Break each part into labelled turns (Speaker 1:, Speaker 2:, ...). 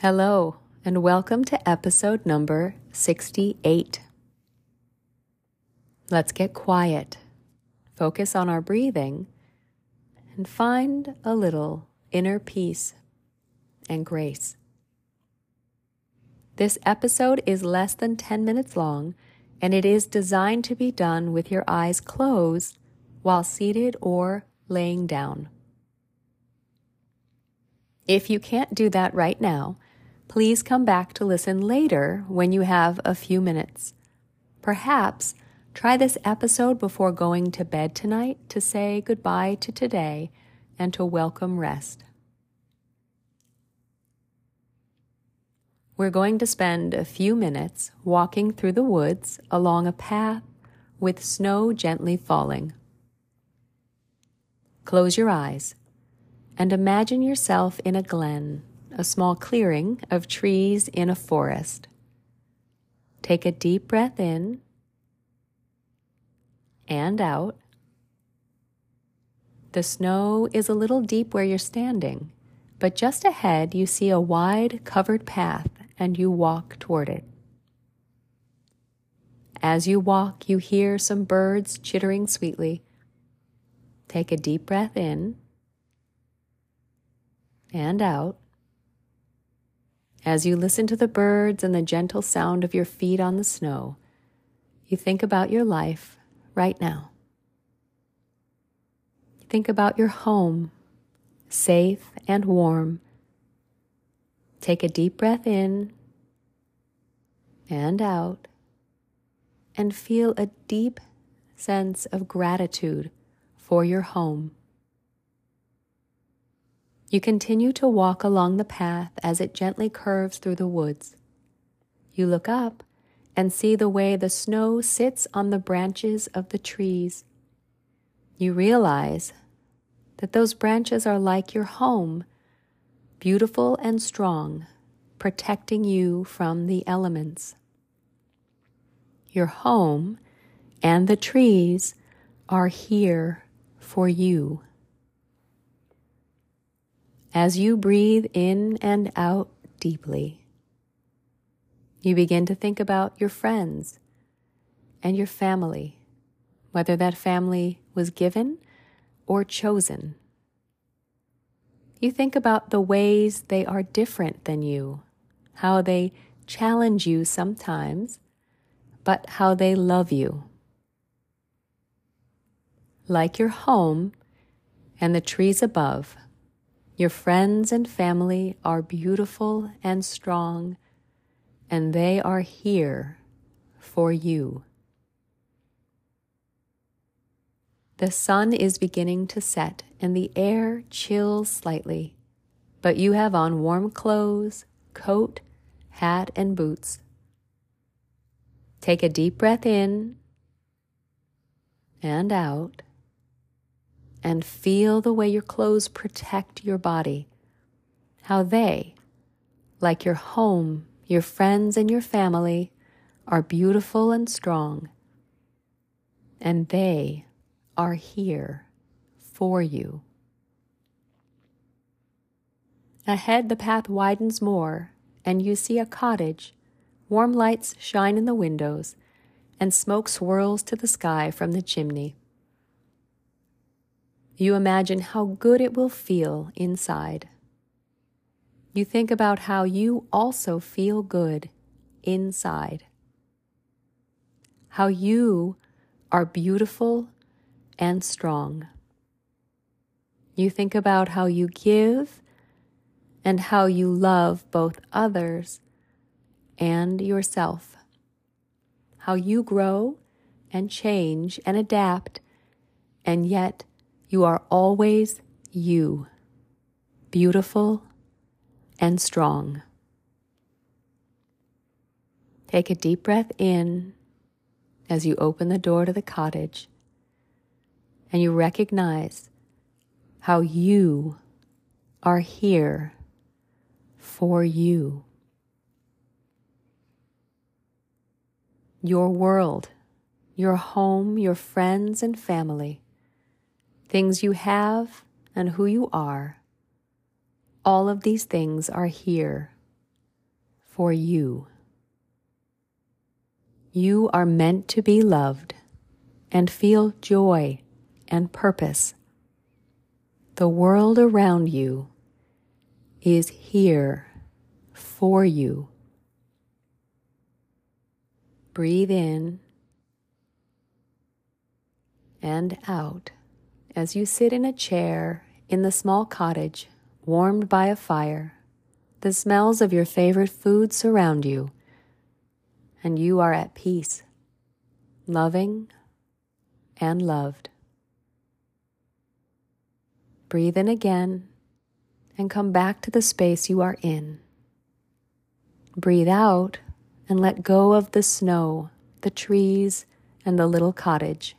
Speaker 1: Hello, and welcome to episode number 68. Let's get quiet, focus on our breathing, and find a little inner peace and grace. This episode is less than 10 minutes long, and it is designed to be done with your eyes closed while seated or laying down. If you can't do that right now, please come back to listen later when you have a few minutes. Perhaps try this episode before going to bed tonight to say goodbye to today and to welcome rest. We're going to spend a few minutes walking through the woods along a path with snow gently falling. Close your eyes and imagine yourself in a glen a small clearing of trees in a forest. Take a deep breath in and out. The snow is a little deep where you're standing, but just ahead you see a wide covered path and you walk toward it. As you walk, you hear some birds chittering sweetly. Take a deep breath in and out. As you listen to the birds and the gentle sound of your feet on the snow, you think about your life right now. Think about your home, safe and warm. Take a deep breath in and out, and feel a deep sense of gratitude for your home. You continue to walk along the path as it gently curves through the woods. You look up and see the way the snow sits on the branches of the trees. You realize that those branches are like your home, beautiful and strong, protecting you from the elements. Your home and the trees are here for you. As you breathe in and out deeply, you begin to think about your friends and your family, whether that family was given or chosen. You think about the ways they are different than you, how they challenge you sometimes, but how they love you. Like your home and the trees above, your friends and family are beautiful and strong, and they are here for you. The sun is beginning to set and the air chills slightly, but you have on warm clothes, coat, hat, and boots. Take a deep breath in and out and feel the way your clothes protect your body. How they, like your home, your friends, and your family, are beautiful and strong. And they are here for you. Ahead, the path widens more, and you see a cottage. Warm lights shine in the windows, and smoke swirls to the sky from the chimney. You imagine how good it will feel inside. You think about how you also feel good inside. How you are beautiful and strong. You think about how you give and how you love both others and yourself. How you grow and change and adapt, and yet you are always you, beautiful and strong. Take a deep breath in as you open the door to the cottage and you recognize how you are here for you. Your world, your home, your friends and family things you have, and who you are. All of these things are here for you. You are meant to be loved and feel joy and purpose. The world around you is here for you. Breathe in and out as you sit in a chair in the small cottage warmed by a fire. The smells of your favorite food surround you, and you are at peace, loving and loved. Breathe in again and come back to the space you are in. Breathe out and let go of the snow, the trees, and the little cottage.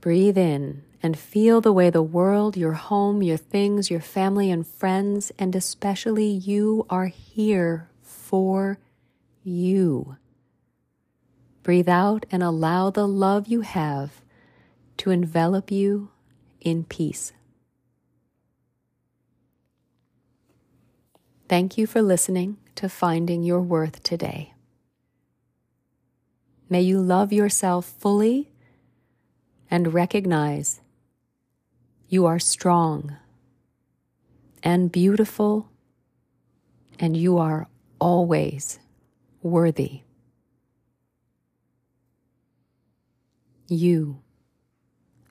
Speaker 1: Breathe in and feel the way the world, your home, your things, your family and friends, and especially you are here for you. Breathe out and allow the love you have to envelop you in peace. Thank you for listening to Finding Your Worth today. May you love yourself fully and recognize you are strong and beautiful, and you are always worthy. You,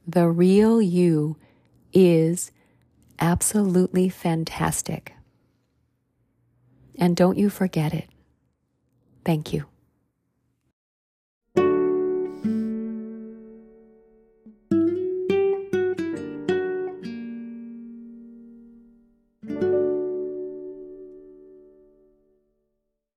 Speaker 1: the real you, is absolutely fantastic. And don't you forget it. Thank you.